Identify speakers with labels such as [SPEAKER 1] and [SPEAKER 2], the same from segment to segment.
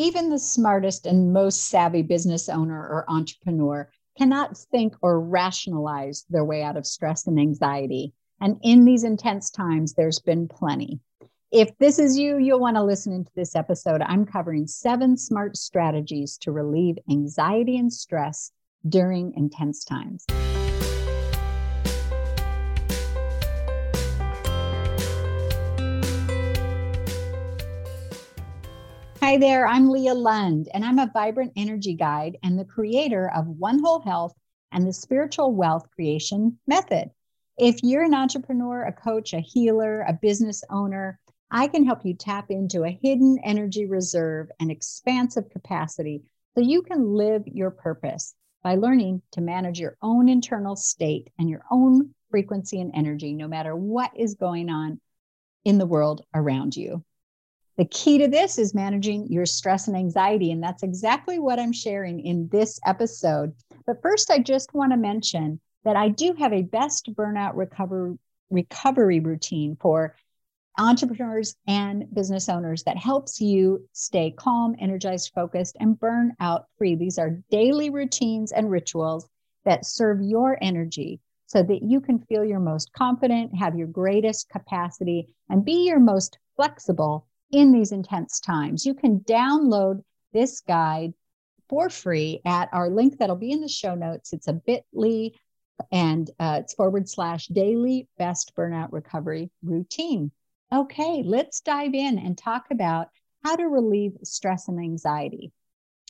[SPEAKER 1] Even the smartest and most savvy business owner or entrepreneur cannot think or rationalize their way out of stress and anxiety. And in these intense times, there's been plenty. If this is you, you'll want to listen into this episode. I'm covering seven smart strategies to relieve anxiety and stress during intense times. Hi there, I'm Leah Lund, and I'm a vibrant energy guide and the creator of One Whole Health and the Spiritual Wealth Creation Method. If you're an entrepreneur, a coach, a healer, a business owner, I can help you tap into a hidden energy reserve and expansive capacity so you can live your purpose by learning to manage your own internal state and your own frequency and energy, no matter what is going on in the world around you. The key to this is managing your stress and anxiety. And that's exactly what I'm sharing in this episode. But first, I just want to mention that I do have a best burnout recover, recovery routine for entrepreneurs and business owners that helps you stay calm, energized, focused, and burnout free. These are daily routines and rituals that serve your energy so that you can feel your most confident, have your greatest capacity, and be your most flexible in these intense times. You can download this guide for free at our link that'll be in the show notes. It's a bit.ly and uh, it's forward slash daily best burnout recovery routine. Okay, let's dive in and talk about how to relieve stress and anxiety.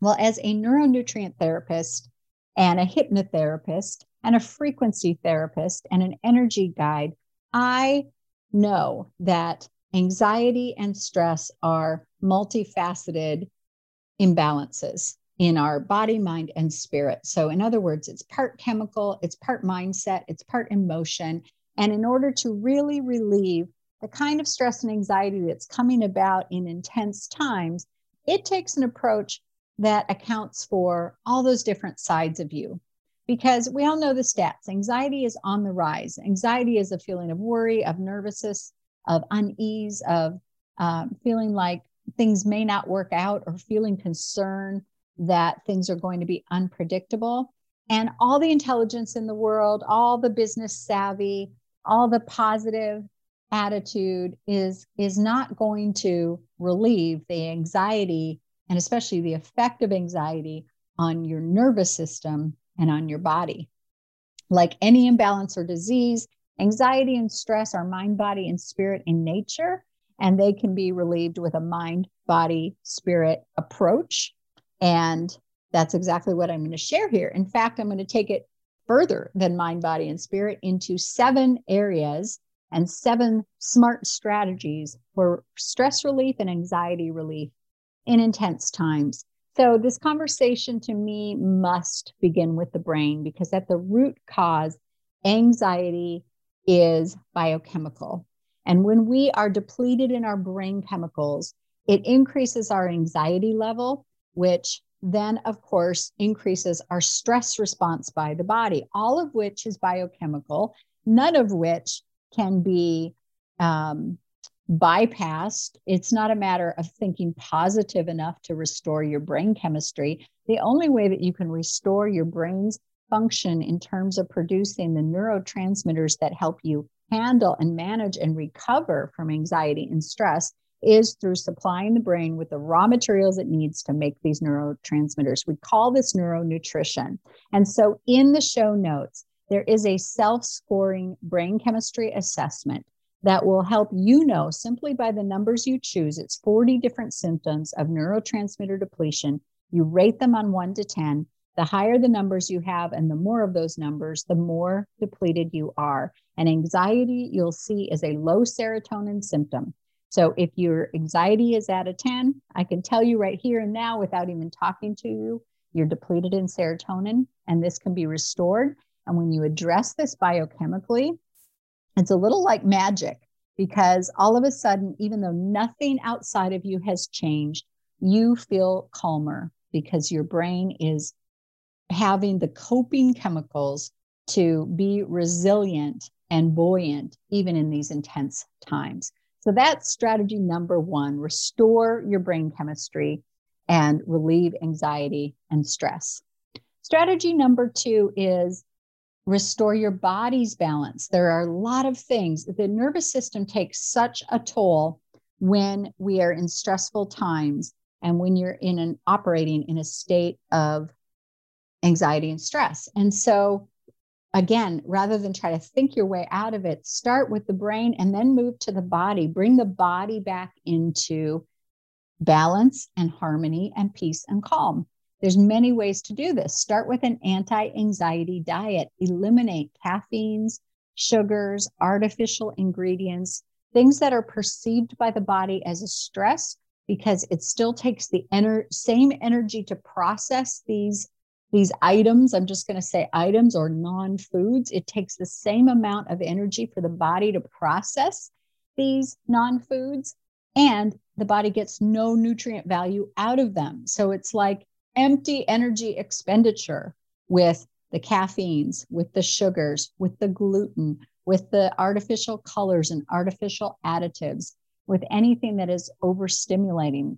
[SPEAKER 1] Well, as a neuronutrient therapist and a hypnotherapist and a frequency therapist and an energy guide, I know that anxiety and stress are multifaceted imbalances in our body, mind, and spirit. So, in other words, it's part chemical, it's part mindset, it's part emotion. And in order to really relieve the kind of stress and anxiety that's coming about in intense times, it takes an approach that accounts for all those different sides of you. Because we all know the stats anxiety is on the rise. Anxiety is a feeling of worry, of nervousness, of unease, of um, feeling like things may not work out, or feeling concern that things are going to be unpredictable. And all the intelligence in the world, all the business savvy, all the positive attitude is is not going to relieve the anxiety and especially the effect of anxiety on your nervous system and on your body. Like any imbalance or disease, Anxiety and stress are mind, body, and spirit in nature, and they can be relieved with a mind, body, spirit approach. And that's exactly what I'm going to share here. In fact, I'm going to take it further than mind, body, and spirit into seven areas and seven smart strategies for stress relief and anxiety relief in intense times. So, this conversation to me must begin with the brain because at the root cause, anxiety is biochemical. And when we are depleted in our brain chemicals, it increases our anxiety level, which then, of course, increases our stress response by the body, all of which is biochemical, none of which can be um, bypassed. It's not a matter of thinking positive enough to restore your brain chemistry. The only way that you can restore your brain's function in terms of producing the neurotransmitters that help you handle and manage and recover from anxiety and stress is through supplying the brain with the raw materials it needs to make these neurotransmitters. We call this neuronutrition. And so in the show notes, there is a self scoring brain chemistry assessment that will help you know simply by the numbers you choose. It's 40 different symptoms of neurotransmitter depletion. You rate them on one to 10 the higher the numbers you have and the more of those numbers, the more depleted you are. And anxiety, you'll see, is a low serotonin symptom. So if your anxiety is at a 10, I can tell you right here and now without even talking to you, you're depleted in serotonin, and this can be restored. And when you address this biochemically, it's a little like magic because all of a sudden, even though nothing outside of you has changed, you feel calmer because your brain is having the coping chemicals to be resilient and buoyant even in these intense times. So that's strategy number one restore your brain chemistry and relieve anxiety and stress. Strategy number two is restore your body's balance. There are a lot of things. The nervous system takes such a toll when we are in stressful times and when you're in an operating in a state of anxiety and stress. And so again, rather than try to think your way out of it, start with the brain and then move to the body. Bring the body back into balance and harmony and peace and calm. There's many ways to do this. Start with an anti-anxiety diet. Eliminate caffeines, sugars, artificial ingredients, things that are perceived by the body as a stress because it still takes the ener- same energy to process these these items i'm just going to say items or non-foods it takes the same amount of energy for the body to process these non-foods and the body gets no nutrient value out of them. So it's like empty energy expenditure with the caffeines with the sugars with the gluten with the artificial colors and artificial additives with anything that is overstimulating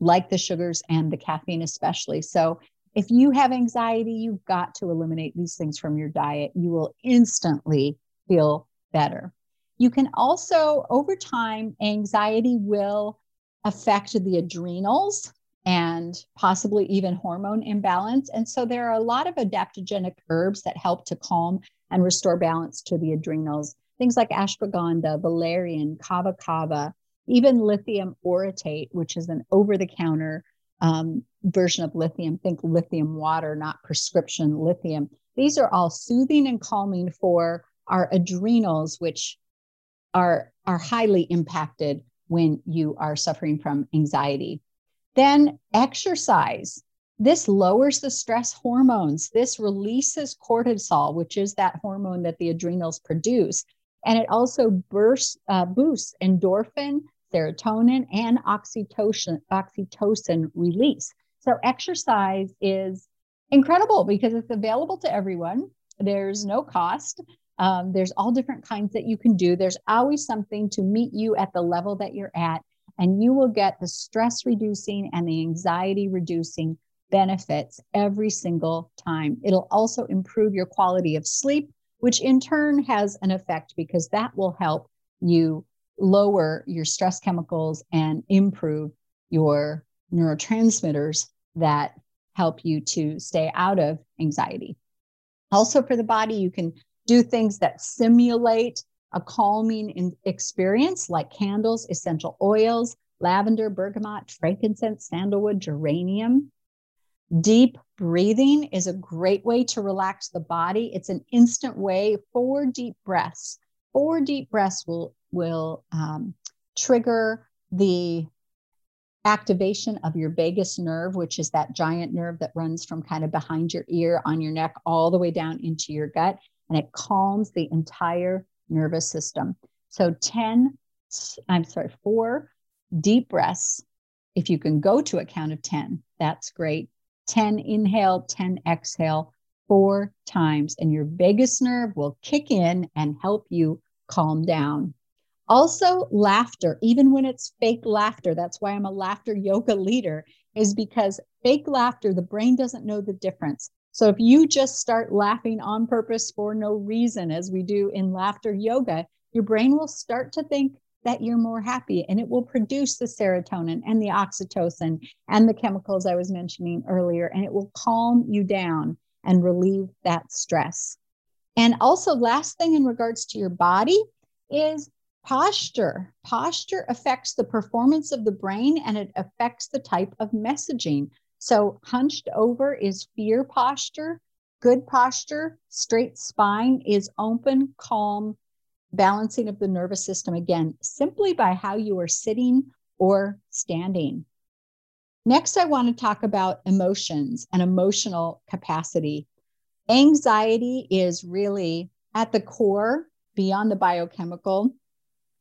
[SPEAKER 1] like the sugars and the caffeine especially. So if you have anxiety, you've got to eliminate these things from your diet. You will instantly feel better. You can also, over time, anxiety will affect the adrenals and possibly even hormone imbalance. And so there are a lot of adaptogenic herbs that help to calm and restore balance to the adrenals. Things like ashwagandha, valerian, kava kava, even lithium orotate, which is an over the counter um, version of lithium. Think lithium water, not prescription lithium. These are all soothing and calming for our adrenals, which are, are highly impacted when you are suffering from anxiety. Then exercise. This lowers the stress hormones. This releases cortisol, which is that hormone that the adrenals produce. And it also bursts, uh, boosts endorphin, serotonin, and oxytocin, oxytocin release. So exercise is incredible because it's available to everyone. There's no cost. Um, there's all different kinds that you can do. There's always something to meet you at the level that you're at, and you will get the stress reducing and the anxiety reducing benefits every single time. It'll also improve your quality of sleep, which in turn has an effect because that will help you lower your stress chemicals and improve your neurotransmitters that help you to stay out of anxiety. Also, for the body, you can do things that simulate a calming experience like candles, essential oils, lavender, bergamot, frankincense, sandalwood, geranium. Deep breathing is a great way to relax the body. It's an instant way. Four deep breaths. Four deep breaths will will um, trigger the activation of your vagus nerve, which is that giant nerve that runs from kind of behind your ear on your neck all the way down into your gut. And it calms the entire nervous system. So 10, I'm sorry, four deep breaths. If you can go to a count of 10, that's great. 10 inhale, 10 exhale, four times, and your vagus nerve will kick in and help you calm down. Also, laughter, even when it's fake laughter, that's why I'm a laughter yoga leader, is because fake laughter, the brain doesn't know the difference. So if you just start laughing on purpose for no reason, as we do in laughter yoga, your brain will start to think that you're more happy and it will produce the serotonin and the oxytocin and the chemicals I was mentioning earlier, and it will calm you down and relieve that stress. And also, last thing in regards to your body is Posture. Posture affects the performance of the brain and it affects the type of messaging. So, hunched over is fear posture. Good posture, straight spine is open, calm, balancing of the nervous system again, simply by how you are sitting or standing. Next, I want to talk about emotions and emotional capacity. Anxiety is really at the core, beyond the biochemical,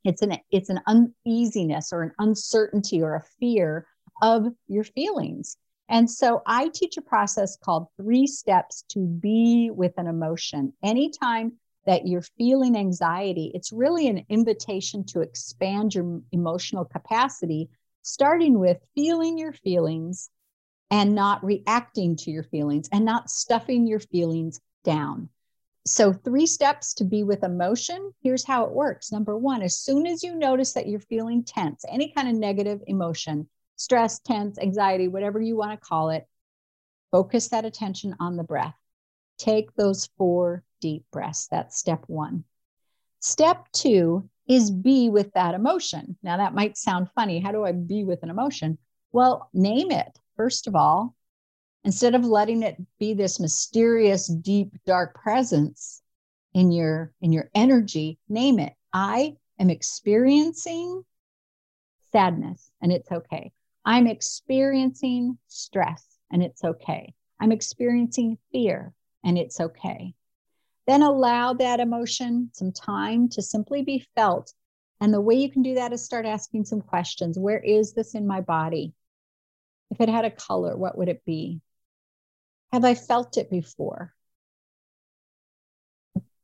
[SPEAKER 1] it's an it's an uneasiness or an uncertainty or a fear of your feelings. And so I teach a process called three steps to be with an emotion. Anytime that you're feeling anxiety, it's really an invitation to expand your emotional capacity starting with feeling your feelings and not reacting to your feelings and not stuffing your feelings down. So, three steps to be with emotion. Here's how it works. Number one, as soon as you notice that you're feeling tense, any kind of negative emotion, stress, tense, anxiety, whatever you want to call it, focus that attention on the breath. Take those four deep breaths. That's step one. Step two is be with that emotion. Now, that might sound funny. How do I be with an emotion? Well, name it, first of all. Instead of letting it be this mysterious, deep, dark presence in your in your energy, name it. I am experiencing sadness and it's okay. I'm experiencing stress and it's okay. I'm experiencing fear and it's okay. Then allow that emotion some time to simply be felt. And the way you can do that is start asking some questions. Where is this in my body? If it had a color, what would it be? Have I felt it before?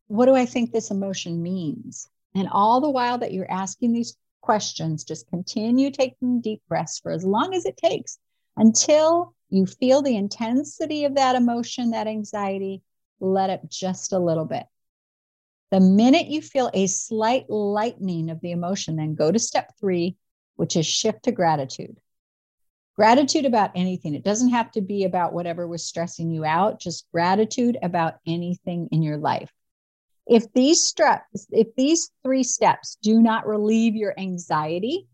[SPEAKER 1] What do I think this emotion means? And all the while that you're asking these questions, just continue taking deep breaths for as long as it takes until you feel the intensity of that emotion, that anxiety, let it just a little bit. The minute you feel a slight lightening of the emotion, then go to step three, which is shift to gratitude. Gratitude about anything. It doesn't have to be about whatever was stressing you out, just gratitude about anything in your life. If these steps, if these three steps do not relieve your anxiety,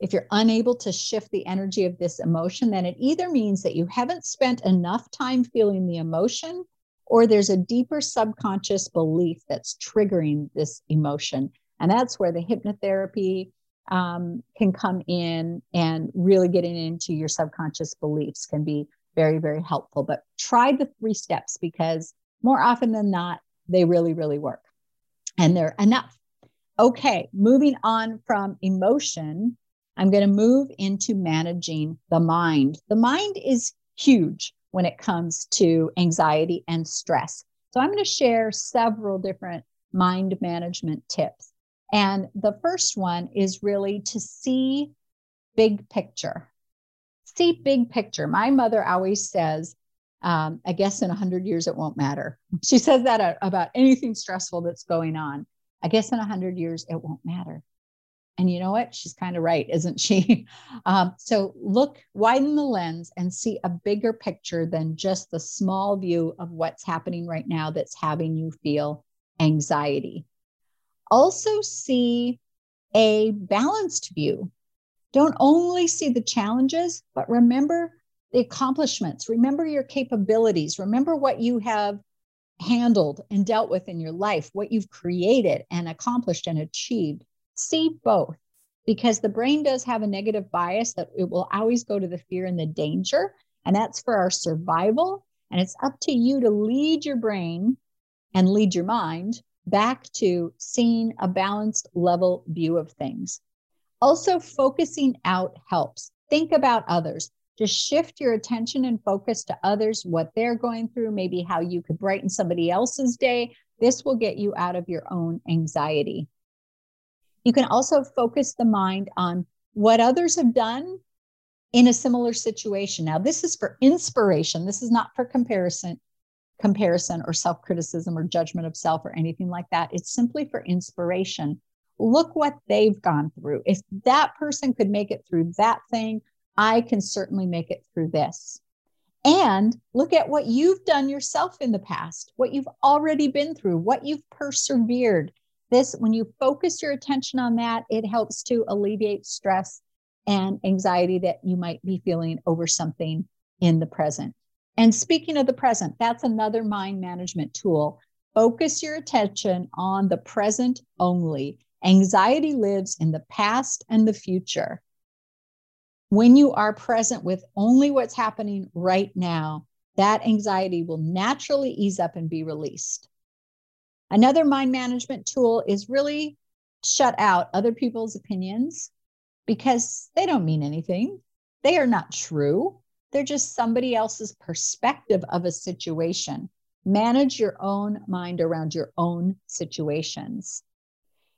[SPEAKER 1] if you're unable to shift the energy of this emotion, then it either means that you haven't spent enough time feeling the emotion or there's a deeper subconscious belief that's triggering this emotion. And that's where the hypnotherapy um, can come in and really getting into your subconscious beliefs can be very, very helpful. But try the three steps because more often than not, they really, really work and they're enough. Okay, moving on from emotion, I'm going to move into managing the mind. The mind is huge when it comes to anxiety and stress. So I'm going to share several different mind management tips. And the first one is really to see big picture. See big picture. My mother always says, um, I guess in 100 years it won't matter. She says that about anything stressful that's going on. I guess in 100 years it won't matter. And you know what? She's kind of right, isn't she? Um, so look, widen the lens and see a bigger picture than just the small view of what's happening right now that's having you feel anxiety. Also, see a balanced view. Don't only see the challenges, but remember the accomplishments. Remember your capabilities. Remember what you have handled and dealt with in your life, what you've created and accomplished and achieved see both because the brain does have a negative bias that it will always go to the fear and the danger. And that's for our survival. And it's up to you to lead your brain and lead your mind back to seeing a balanced level view of things. Also, focusing out helps. Think about others. Just shift your attention and focus to others, what they're going through, maybe how you could brighten somebody else's day. This will get you out of your own anxiety. You can also focus the mind on what others have done in a similar situation. Now, this is for inspiration. This is not for comparison, comparison or self-criticism or judgment of self or anything like that. It's simply for inspiration. Look what they've gone through. If that person could make it through that thing, I can certainly make it through this. And look at what you've done yourself in the past, what you've already been through, what you've persevered, this, when you focus your attention on that, it helps to alleviate stress and anxiety that you might be feeling over something in the present. And speaking of the present, that's another mind management tool. Focus your attention on the present only. Anxiety lives in the past and the future. When you are present with only what's happening right now, that anxiety will naturally ease up and be released. Another mind management tool is really shut out other people's opinions because they don't mean anything. They are not true. They're just somebody else's perspective of a situation. Manage your own mind around your own situations.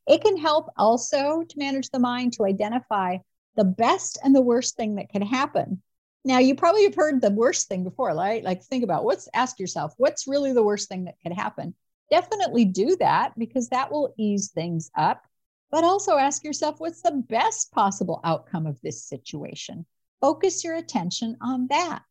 [SPEAKER 1] It can help also to manage the mind to identify the best and the worst thing that can happen. Now, you probably have heard the worst thing before, right? Like, think about what's, ask yourself, what's really the worst thing that could happen? Definitely do that because that will ease things up. But also ask yourself, what's the best possible outcome of this situation? Focus your attention on that.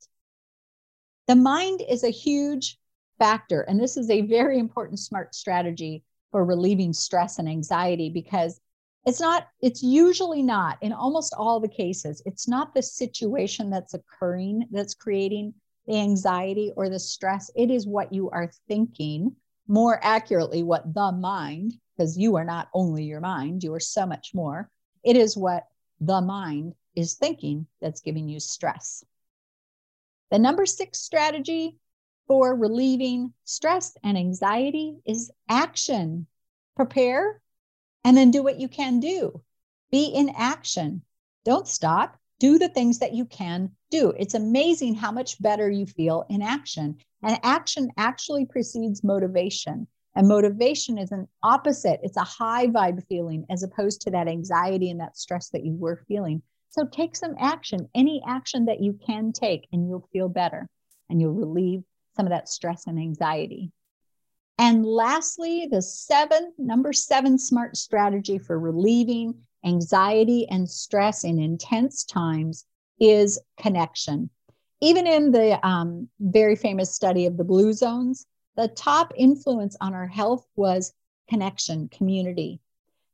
[SPEAKER 1] The mind is a huge factor, and this is a very important smart strategy for relieving stress and anxiety because it's not it's usually not in almost all the cases it's not the situation that's occurring that's creating the anxiety or the stress it is what you are thinking more accurately what the mind because you are not only your mind you are so much more it is what the mind is thinking that's giving you stress the number 6 strategy for relieving stress and anxiety is action. Prepare and then do what you can do. Be in action. Don't stop. Do the things that you can do. It's amazing how much better you feel in action. And action actually precedes motivation. And motivation is an opposite, it's a high vibe feeling as opposed to that anxiety and that stress that you were feeling. So take some action, any action that you can take, and you'll feel better and you'll relieve some of that stress and anxiety. And lastly, the seven, number seven smart strategy for relieving anxiety and stress in intense times is connection. Even in the um, very famous study of the blue zones, the top influence on our health was connection, community.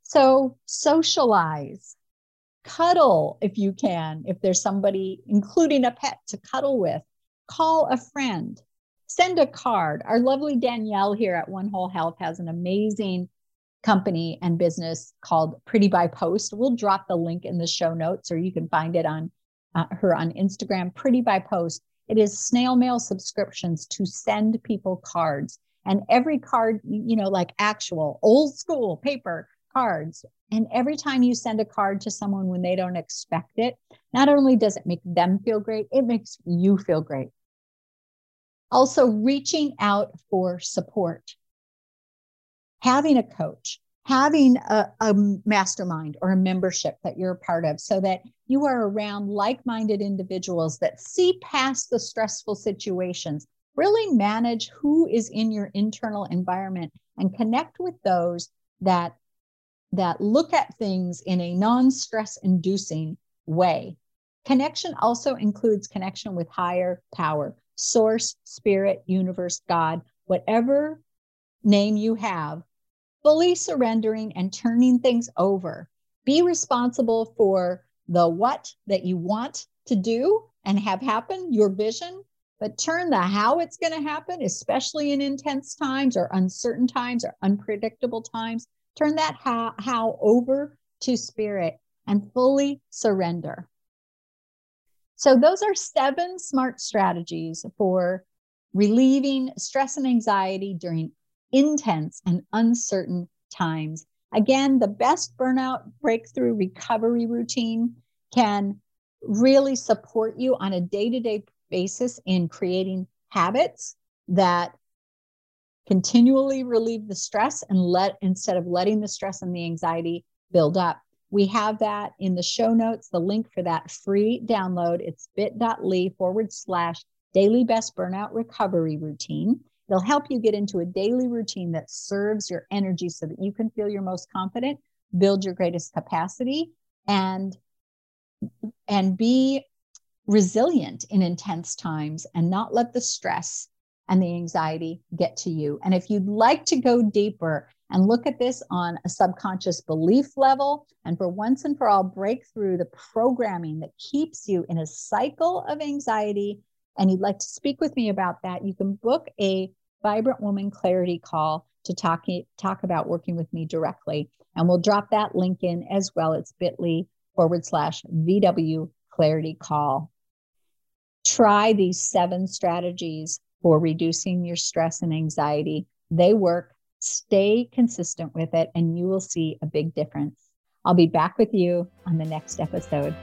[SPEAKER 1] So socialize, cuddle if you can, if there's somebody, including a pet to cuddle with, call a friend, send a card. Our lovely Danielle here at One Whole Health has an amazing company and business called Pretty by Post. We'll drop the link in the show notes, or you can find it on uh, her on Instagram, Pretty by Post. It is snail mail subscriptions to send people cards. And every card, you know, like actual old school paper cards. And every time you send a card to someone when they don't expect it, not only does it make them feel great, it makes you feel great. Also, reaching out for support, having a coach, having a, a, mastermind or a membership that you're a part of so that you are around like minded individuals that see past the stressful situations, really manage who is in your internal environment and connect with those that that look at things in a non-stress inducing way connection also includes connection with higher power source, spirit, universe, God, whatever name you have, fully surrendering and turning things over. Be responsible for the what that you want to do and have happen, your vision, but turn the how it's going to happen, especially in intense times or uncertain times or unpredictable times, turn that how, how over to spirit and fully surrender. So, those are seven smart strategies for relieving stress and anxiety during intense and uncertain times. Again, the best burnout breakthrough recovery routine can really support you on a day to day basis in creating habits that continually relieve the stress and let instead of letting the stress and the anxiety build up we have that in the show notes, the link for that free download. It's bit.ly forward slash daily best burnout recovery routine. It'll help you get into a daily routine that serves your energy so that you can feel your most confident, build your greatest capacity, and and be resilient in intense times and not let the stress and the anxiety get to you. And if you'd like to go deeper and look at this on a subconscious belief level and for once and for all break through the programming that keeps you in a cycle of anxiety and you'd like to speak with me about that you can book a vibrant woman clarity call to talk talk about working with me directly. And we'll drop that link in as well. It's bit.ly forward slash vw clarity call. Try these seven strategies for reducing your stress and anxiety they work Stay consistent with it, and you will see a big difference. I'll be back with you on the next episode.